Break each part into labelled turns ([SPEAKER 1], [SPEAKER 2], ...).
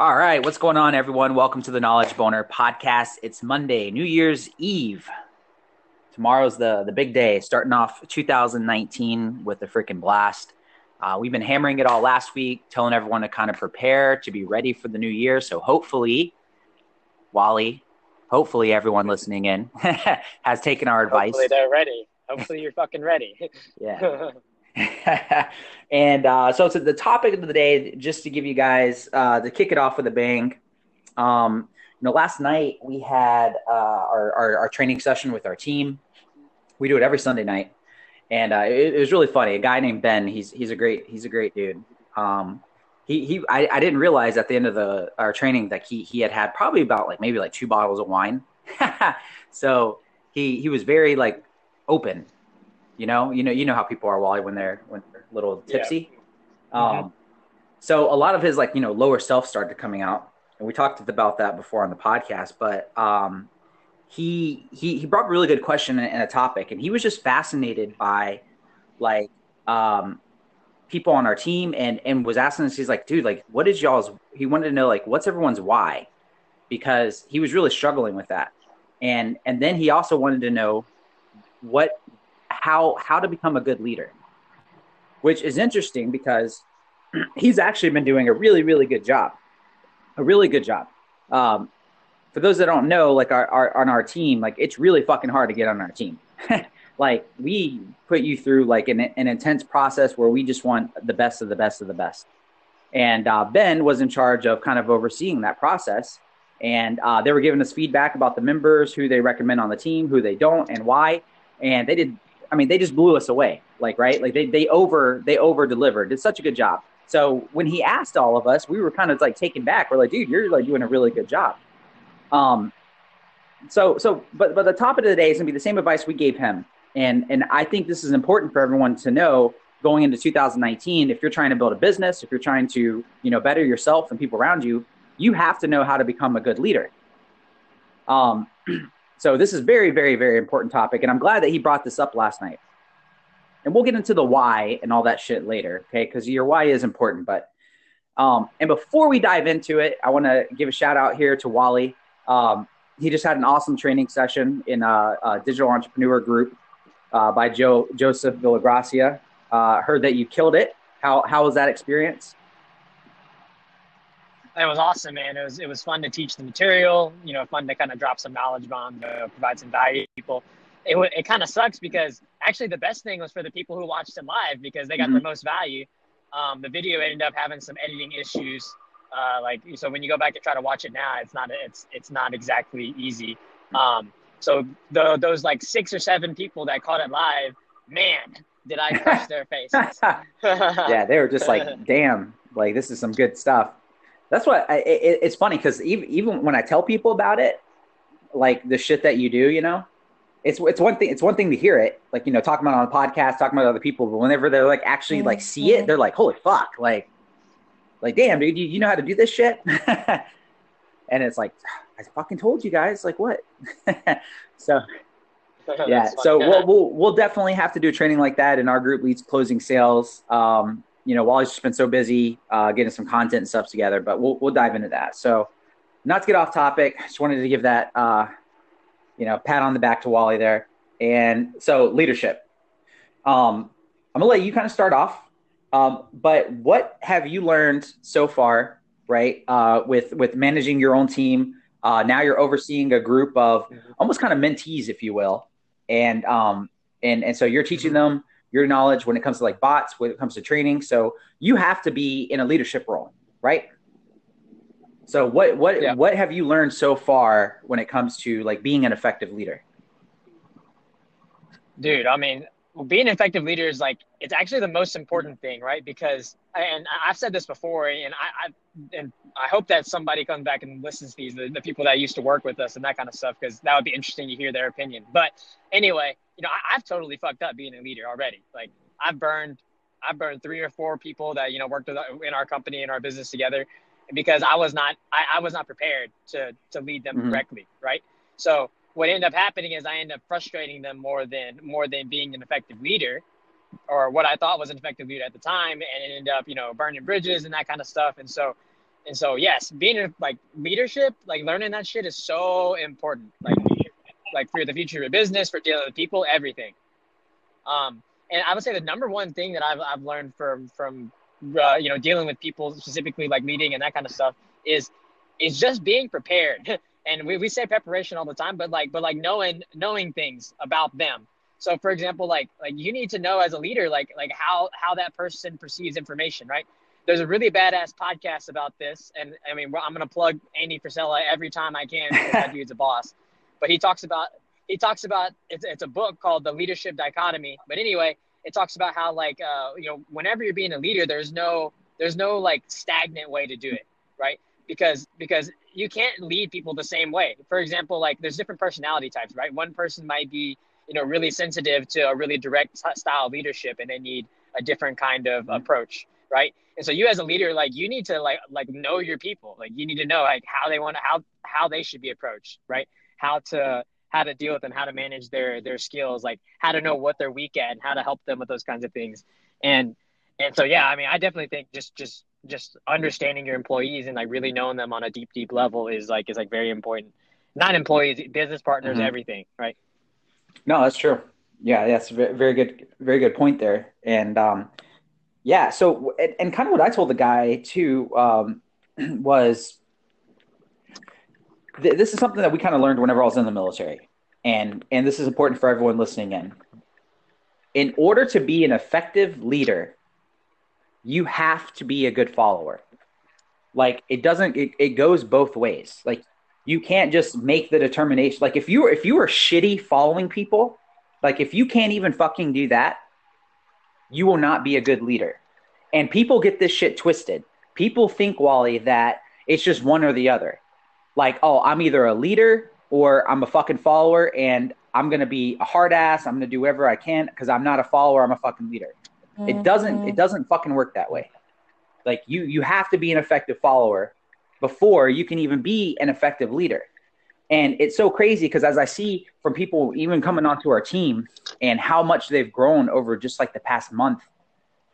[SPEAKER 1] All right, what's going on, everyone? Welcome to the Knowledge Boner podcast. It's Monday, New Year's Eve. Tomorrow's the the big day, starting off 2019 with a freaking blast. Uh, we've been hammering it all last week, telling everyone to kind of prepare to be ready for the new year. So hopefully, Wally, hopefully everyone listening in has taken our advice.
[SPEAKER 2] Hopefully they're ready. Hopefully you're fucking ready.
[SPEAKER 1] Yeah. and uh, so, so the topic of the day, just to give you guys uh, to kick it off with a bang. Um, you know, last night we had uh, our, our, our training session with our team. We do it every Sunday night, and uh, it, it, was really funny. A guy named Ben. He's he's a great he's a great dude. Um, he he I, I didn't realize at the end of the our training that he he had had probably about like maybe like two bottles of wine. so he he was very like open you know, you know, you know how people are, Wally, when they're when they're a little tipsy. Yeah. Um, mm-hmm. So a lot of his like you know lower self started coming out, and we talked about that before on the podcast. But um, he he he brought a really good question and a topic, and he was just fascinated by like um, people on our team, and and was asking us, he's like, dude, like, what is y'all's? He wanted to know like, what's everyone's why, because he was really struggling with that, and and then he also wanted to know what how how to become a good leader, which is interesting because he's actually been doing a really really good job, a really good job. Um, for those that don't know, like our, our on our team, like it's really fucking hard to get on our team. like we put you through like an, an intense process where we just want the best of the best of the best. And uh, Ben was in charge of kind of overseeing that process. And uh, they were giving us feedback about the members, who they recommend on the team, who they don't, and why. And they did I mean, they just blew us away. Like, right? Like they they over they over delivered. Did such a good job. So when he asked all of us, we were kind of like taken back. We're like, dude, you're like doing a really good job. Um, so so but but the topic of the day is gonna be the same advice we gave him, and and I think this is important for everyone to know going into 2019. If you're trying to build a business, if you're trying to you know better yourself and people around you, you have to know how to become a good leader. Um, So this is very, very, very important topic, and I'm glad that he brought this up last night. And we'll get into the why and all that shit later, okay? Because your why is important. But um, and before we dive into it, I want to give a shout out here to Wally. Um, he just had an awesome training session in a, a digital entrepreneur group uh, by Joe Joseph Villagracia. Uh, heard that you killed it. How how was that experience?
[SPEAKER 2] It was awesome, man. It was it was fun to teach the material. You know, fun to kind of drop some knowledge bomb, to provide some value to people. It it kind of sucks because actually the best thing was for the people who watched it live because they got mm-hmm. the most value. Um, the video ended up having some editing issues. Uh, like so, when you go back to try to watch it now, it's not it's it's not exactly easy. Um, so the, those like six or seven people that caught it live, man, did I crush their faces.
[SPEAKER 1] yeah, they were just like, damn, like this is some good stuff. That's what I, it, it's funny because even even when I tell people about it, like the shit that you do, you know, it's it's one thing it's one thing to hear it, like you know, talking about on a podcast, talking about other people, but whenever they're like actually like see it, they're like, holy fuck, like, like damn, dude, you, you know how to do this shit, and it's like, I fucking told you guys, like what? so yeah, so we'll, we'll we'll definitely have to do training like that in our group. Leads closing sales. Um, you know, Wally's just been so busy uh, getting some content and stuff together, but we'll, we'll dive into that. So, not to get off topic, just wanted to give that, uh, you know, pat on the back to Wally there. And so, leadership. Um, I'm gonna let you kind of start off. Um, but what have you learned so far, right? Uh, with with managing your own team. Uh, now you're overseeing a group of mm-hmm. almost kind of mentees, if you will, and um, and and so you're teaching mm-hmm. them your knowledge when it comes to like bots, when it comes to training. So you have to be in a leadership role, right? So what what yeah. what have you learned so far when it comes to like being an effective leader?
[SPEAKER 2] Dude, I mean, being an effective leader is like it's actually the most important thing, right? Because and I've said this before, and I, I and I hope that somebody comes back and listens to these, the, the people that used to work with us and that kind of stuff, because that would be interesting to hear their opinion. But anyway, you know, I, have totally fucked up being a leader already. Like I've burned, I've burned three or four people that you know worked with, in our company in our business together, because I was not, I, I was not prepared to to lead them mm-hmm. correctly, right? So what ended up happening is I ended up frustrating them more than more than being an effective leader, or what I thought was an effective leader at the time, and it ended up you know burning bridges and that kind of stuff. And so And so, yes, being in like leadership, like learning that shit is so important. Like, like for the future of your business, for dealing with people, everything. Um, and I would say the number one thing that I've I've learned from from uh, you know dealing with people specifically like meeting and that kind of stuff is is just being prepared. and we, we say preparation all the time, but like but like knowing knowing things about them. So for example, like like you need to know as a leader, like like how how that person perceives information, right? there's a really badass podcast about this, and I mean, I'm gonna plug Andy Frisella every time I can. that dude's a boss, but he talks about he talks about it's it's a book called The Leadership Dichotomy. But anyway, it talks about how like uh, you know whenever you're being a leader, there's no there's no like stagnant way to do it, right? Because because you can't lead people the same way. For example, like there's different personality types, right? One person might be you know really sensitive to a really direct style of leadership, and they need a different kind of mm-hmm. approach, right? And so you as a leader, like you need to like like know your people. Like you need to know like how they want to how how they should be approached, right? How to how to deal with them, how to manage their their skills, like how to know what they're weak at and how to help them with those kinds of things. And and so yeah, I mean, I definitely think just just just understanding your employees and like really knowing them on a deep deep level is like is like very important. Not employees, business partners, mm-hmm. everything, right?
[SPEAKER 1] No, that's true. Yeah, that's very good, very good point there. And um, yeah. So, and, and, kind of what I told the guy too um, was th- this is something that we kind of learned whenever I was in the military, and and this is important for everyone listening in. In order to be an effective leader, you have to be a good follower. Like it doesn't, it, it goes both ways. Like you can't just make the determination. Like if you were if you were shitty following people, like if you can't even fucking do that, you will not be a good leader. And people get this shit twisted. People think, Wally, that it's just one or the other. Like, oh, I'm either a leader or I'm a fucking follower and I'm going to be a hard ass. I'm going to do whatever I can because I'm not a follower. I'm a fucking leader. Mm-hmm. It doesn't, it doesn't fucking work that way. Like you, you have to be an effective follower before you can even be an effective leader. And it's so crazy because as I see from people even coming onto our team and how much they've grown over just like the past month,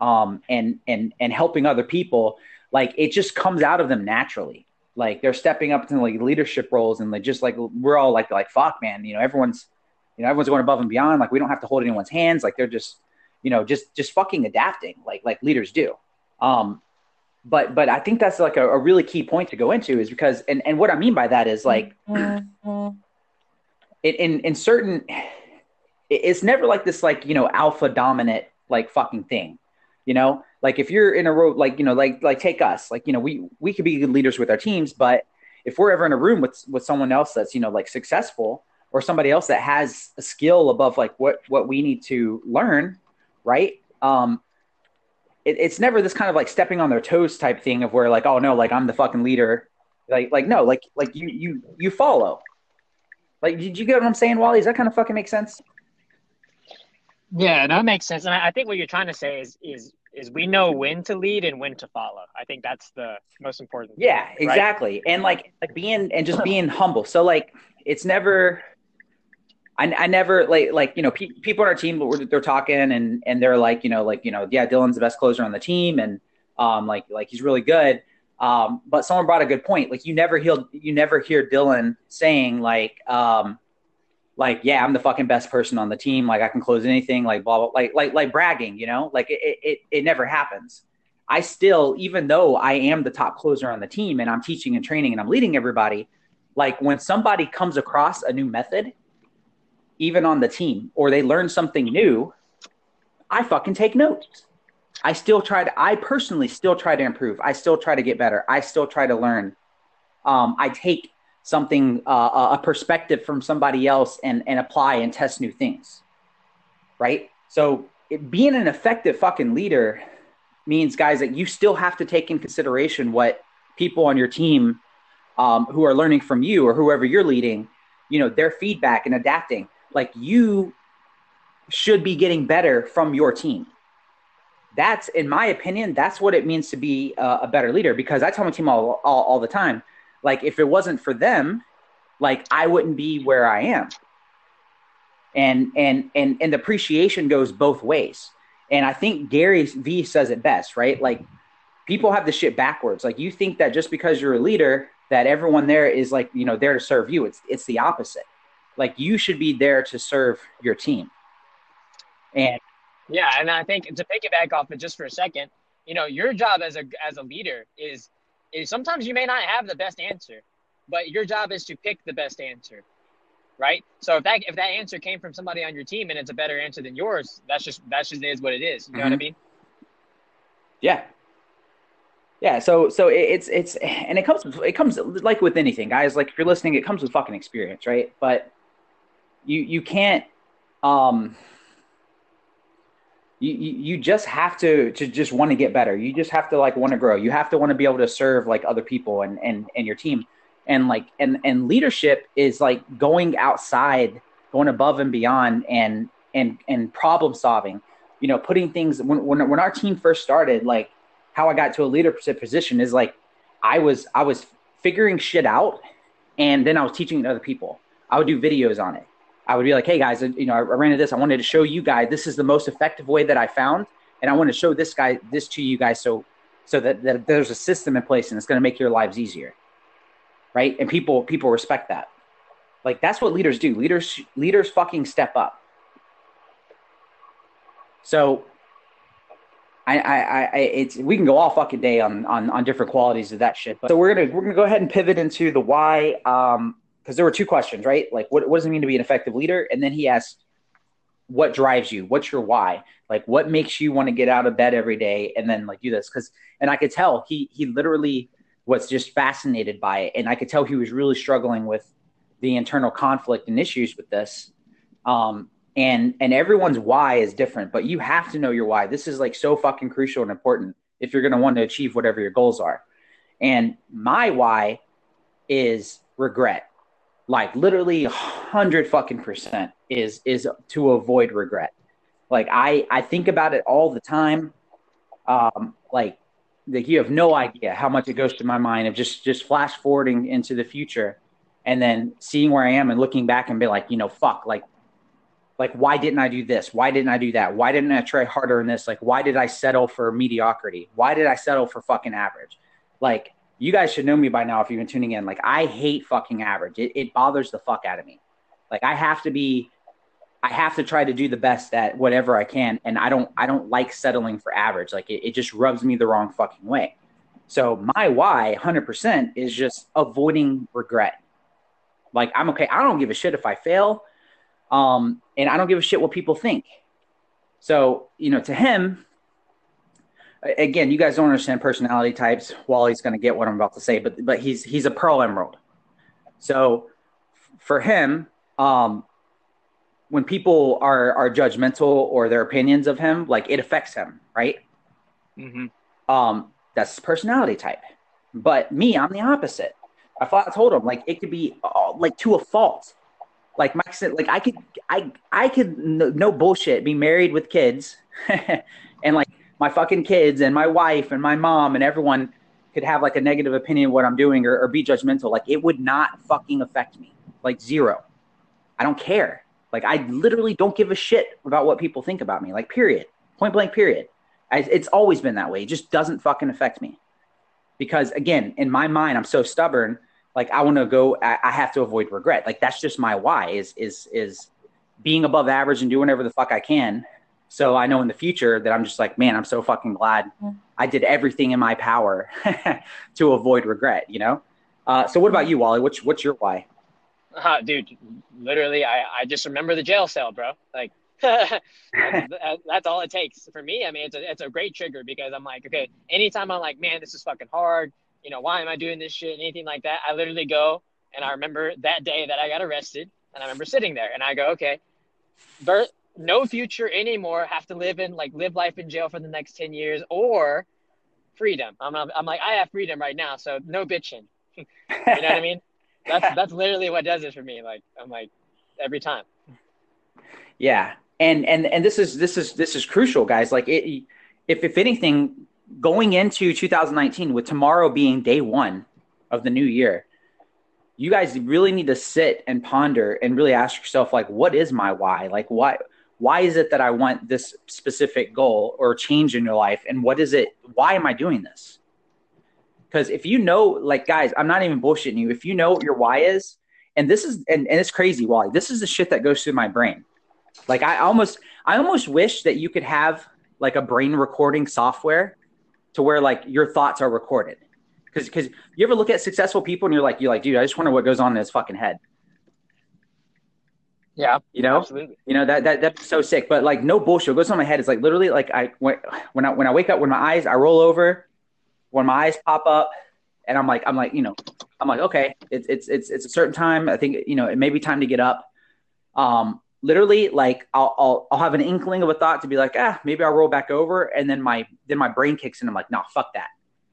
[SPEAKER 1] um, and and and helping other people, like it just comes out of them naturally. Like they're stepping up to like leadership roles, and like just like we're all like like fuck, man, you know, everyone's you know everyone's going above and beyond. Like we don't have to hold anyone's hands. Like they're just you know just just fucking adapting, like like leaders do. Um, but but I think that's like a, a, really key point to go into is because and and what I mean by that is like in, in in certain it's never like this like you know alpha dominant like fucking thing you know like if you're in a row like you know like like take us like you know we we could be good leaders with our teams but if we're ever in a room with with someone else that's you know like successful or somebody else that has a skill above like what what we need to learn right? Um it, it's never this kind of like stepping on their toes type thing of where like oh no like i'm the fucking leader. Like like no like like you you you follow. Like did you get what i'm saying wally? Does that kind of fucking make sense?
[SPEAKER 2] Yeah that makes sense. And i think what you're trying to say is is is we know when to lead and when to follow. I think that's the most important
[SPEAKER 1] yeah thing, exactly. Right? and like like being and just being humble. So like it's never I, I never like like you know pe- people on our team they're talking and and they're like you know like you know yeah Dylan's the best closer on the team and um like like he's really good. Um but someone brought a good point. Like you never hear you never hear Dylan saying like um like yeah I'm the fucking best person on the team. Like I can close anything like blah blah like like like bragging you know? Like it it it never happens. I still even though I am the top closer on the team and I'm teaching and training and I'm leading everybody like when somebody comes across a new method even on the team, or they learn something new, I fucking take notes. I still try to, I personally still try to improve. I still try to get better. I still try to learn. Um, I take something, uh, a perspective from somebody else and, and apply and test new things. Right. So it, being an effective fucking leader means, guys, that you still have to take in consideration what people on your team um, who are learning from you or whoever you're leading, you know, their feedback and adapting like you should be getting better from your team. That's, in my opinion, that's what it means to be a, a better leader. Because I tell my team all, all, all the time, like if it wasn't for them, like I wouldn't be where I am. And and and and the appreciation goes both ways. And I think Gary Vee says it best, right? Like people have the shit backwards. Like you think that just because you're a leader, that everyone there is like you know there to serve you. It's it's the opposite. Like you should be there to serve your team. And
[SPEAKER 2] yeah, and I think to piggyback off it just for a second, you know, your job as a as a leader is is sometimes you may not have the best answer, but your job is to pick the best answer. Right? So if that if that answer came from somebody on your team and it's a better answer than yours, that's just that's just is what it is. You know mm-hmm. what I mm-hmm. mean?
[SPEAKER 1] Yeah. Yeah, so so it's it's and it comes it comes like with anything, guys. Like if you're listening, it comes with fucking experience, right? But you you can't um you, you just have to to just want to get better. You just have to like want to grow. You have to want to be able to serve like other people and and and your team. And like and and leadership is like going outside, going above and beyond and and and problem solving. You know, putting things when when when our team first started, like how I got to a leadership position is like I was I was figuring shit out and then I was teaching other people. I would do videos on it. I would be like, hey guys, you know, I ran into this. I wanted to show you guys this is the most effective way that I found, and I want to show this guy this to you guys so so that, that there's a system in place and it's going to make your lives easier, right? And people people respect that. Like that's what leaders do. Leaders leaders fucking step up. So I, I, I, it's we can go all fucking day on, on on different qualities of that shit. But so we're gonna we're gonna go ahead and pivot into the why. Um, because there were two questions, right? Like, what, what does it mean to be an effective leader? And then he asked, what drives you? What's your why? Like, what makes you want to get out of bed every day and then like do this? Because, and I could tell he he literally was just fascinated by it, and I could tell he was really struggling with the internal conflict and issues with this. Um, and and everyone's why is different, but you have to know your why. This is like so fucking crucial and important if you're going to want to achieve whatever your goals are. And my why is regret like literally hundred fucking percent is is to avoid regret. Like I I think about it all the time. Um, like like you have no idea how much it goes to my mind of just just flash forwarding into the future, and then seeing where I am and looking back and be like, you know, fuck, like like why didn't I do this? Why didn't I do that? Why didn't I try harder in this? Like why did I settle for mediocrity? Why did I settle for fucking average? Like you guys should know me by now if you've been tuning in. Like I hate fucking average. It, it bothers the fuck out of me. Like I have to be, I have to try to do the best at whatever I can, and I don't, I don't like settling for average. Like it, it just rubs me the wrong fucking way. So my why, hundred percent, is just avoiding regret. Like I'm okay. I don't give a shit if I fail, um, and I don't give a shit what people think. So you know, to him, again, you guys don't understand personality types. Wally's going to get what I'm about to say, but but he's he's a pearl emerald. So for him, um, when people are are judgmental or their opinions of him, like it affects him, right? Mm-hmm. Um, that's his personality type. But me, I'm the opposite. I thought I told him like it could be uh, like to a fault. Like Mike said, like I could I I could no, no bullshit be married with kids and like my fucking kids and my wife and my mom and everyone could have like a negative opinion of what I'm doing or, or be judgmental, like it would not fucking affect me. Like zero. I don't care. Like I literally don't give a shit about what people think about me. Like period. Point blank period. I, it's always been that way. It just doesn't fucking affect me. Because again, in my mind, I'm so stubborn. Like I want to go. I, I have to avoid regret. Like that's just my why. Is is is being above average and doing whatever the fuck I can so I know in the future that I'm just like, man, I'm so fucking glad I did everything in my power to avoid regret, you know? Uh, so what about you, Wally? What's, what's your why?
[SPEAKER 2] Uh, dude, literally, I, I just remember the jail cell, bro. Like, that's, that's, all it takes for me. I mean, it's a, it's a great trigger because I'm like, okay, anytime I'm like, man, this is fucking hard. You know, why am I doing this shit? Anything like that. I literally go and I remember that day that I got arrested and I remember sitting there and I go, okay, birth, no future anymore, have to live in like live life in jail for the next 10 years or freedom. I'm, I'm like, I have freedom right now. So no bitching. you know what I mean? That's, that's literally what does it for me. Like, I'm like every time.
[SPEAKER 1] Yeah. And, and, and this is, this is, this is crucial guys. Like it, if, if anything going into 2019 with tomorrow being day one of the new year, you guys really need to sit and ponder and really ask yourself like what is my why like why why is it that I want this specific goal or change in your life? And what is it? Why am I doing this? Because if you know, like, guys, I'm not even bullshitting you. If you know what your why is, and this is, and, and it's crazy, Wally, this is the shit that goes through my brain. Like, I almost, I almost wish that you could have like a brain recording software to where like your thoughts are recorded. Because, because you ever look at successful people and you're like, you're like, dude, I just wonder what goes on in his fucking head.
[SPEAKER 2] Yeah,
[SPEAKER 1] you know,
[SPEAKER 2] absolutely.
[SPEAKER 1] You know that that that's so sick. But like no bullshit. What goes on my head is like literally like I when when I when I wake up when my eyes I roll over, when my eyes pop up, and I'm like I'm like you know I'm like okay it's it's it's it's a certain time. I think you know it may be time to get up. Um, literally like I'll I'll I'll have an inkling of a thought to be like ah maybe I'll roll back over, and then my then my brain kicks in. I'm like nah fuck that.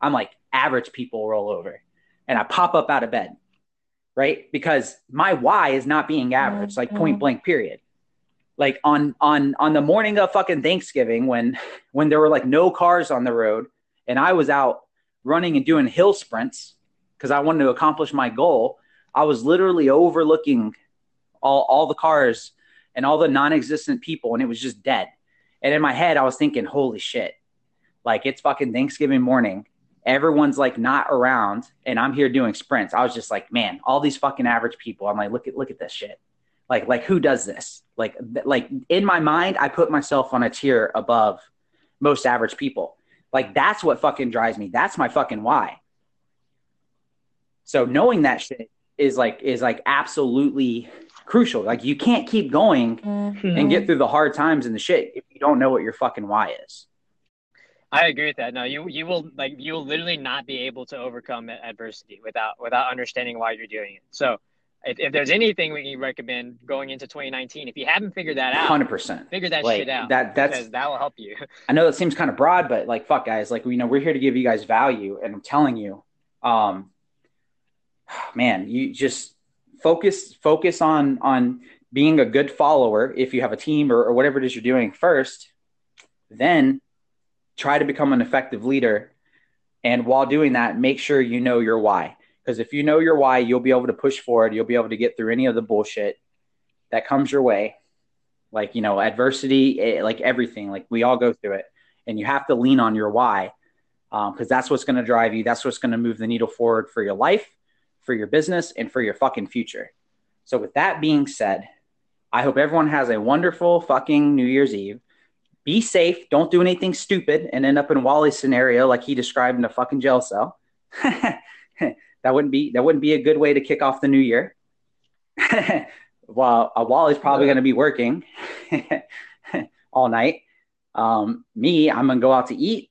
[SPEAKER 1] I'm like average people roll over, and I pop up out of bed right? Because my why is not being average, like point mm-hmm. blank, period. Like on on on the morning of fucking Thanksgiving, when when there were like no cars on the road, and I was out running and doing hill sprints because I wanted to accomplish my goal, I was literally overlooking all all the cars and all the non-existent people, and it was just dead. And in my head, I was thinking, "Holy shit!" Like it's fucking Thanksgiving morning, everyone's like not around and I'm here doing sprints. I was just like, man, all these fucking average people. I'm like, look at look at this shit. Like like who does this? Like like in my mind, I put myself on a tier above most average people. Like that's what fucking drives me. That's my fucking why. So knowing that shit is like is like absolutely crucial. Like you can't keep going mm-hmm. and get through the hard times and the shit if you don't know what your fucking why is.
[SPEAKER 2] I agree with that. No, you you will like you will literally not be able to overcome adversity without without understanding why you're doing it. So, if, if there's anything we can recommend going into 2019, if you haven't figured that out,
[SPEAKER 1] hundred percent,
[SPEAKER 2] figure that
[SPEAKER 1] like,
[SPEAKER 2] shit out.
[SPEAKER 1] That that's
[SPEAKER 2] that will help you.
[SPEAKER 1] I know that seems kind of broad, but like fuck, guys, like you know we're here to give you guys value, and I'm telling you, um, man, you just focus focus on on being a good follower if you have a team or, or whatever it is you're doing first, then try to become an effective leader. And while doing that, make sure you know your why. Because if you know your why, you'll be able to push forward. You'll be able to get through any of the bullshit that comes your way. Like, you know, adversity, eh, like everything, like we all go through it. And you have to lean on your why because um, that's what's going to drive you. That's what's going to move the needle forward for your life, for your business, and for your fucking future. So, with that being said, I hope everyone has a wonderful fucking New Year's Eve be safe. Don't do anything stupid and end up in Wally's scenario like he described in a fucking jail cell. that wouldn't be that wouldn't be a good way to kick off the new year. While uh, Wally's probably going to be working all night. Um, me, I'm gonna go out to eat,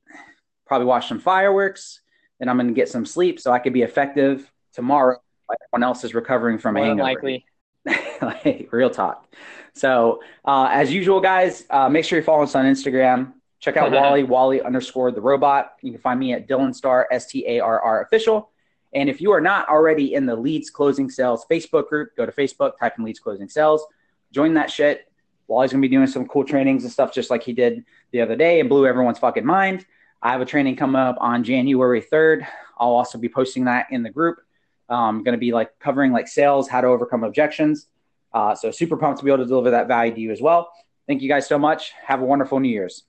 [SPEAKER 1] probably watch some fireworks, then I'm gonna get some sleep so I could be effective tomorrow. Like everyone else is recovering from More a hangover. Likely. like, real talk. So uh, as usual, guys, uh, make sure you follow us on Instagram. Check out Wally, Wally underscore the robot. You can find me at Dylan Starr, S T A R R official. And if you are not already in the Leads Closing Sales Facebook group, go to Facebook, type in Leads Closing Sales, join that shit. Wally's gonna be doing some cool trainings and stuff just like he did the other day and blew everyone's fucking mind. I have a training coming up on January 3rd. I'll also be posting that in the group. I'm um, going to be like covering like sales, how to overcome objections. Uh, so super pumped to be able to deliver that value to you as well. Thank you guys so much. Have a wonderful New Year's.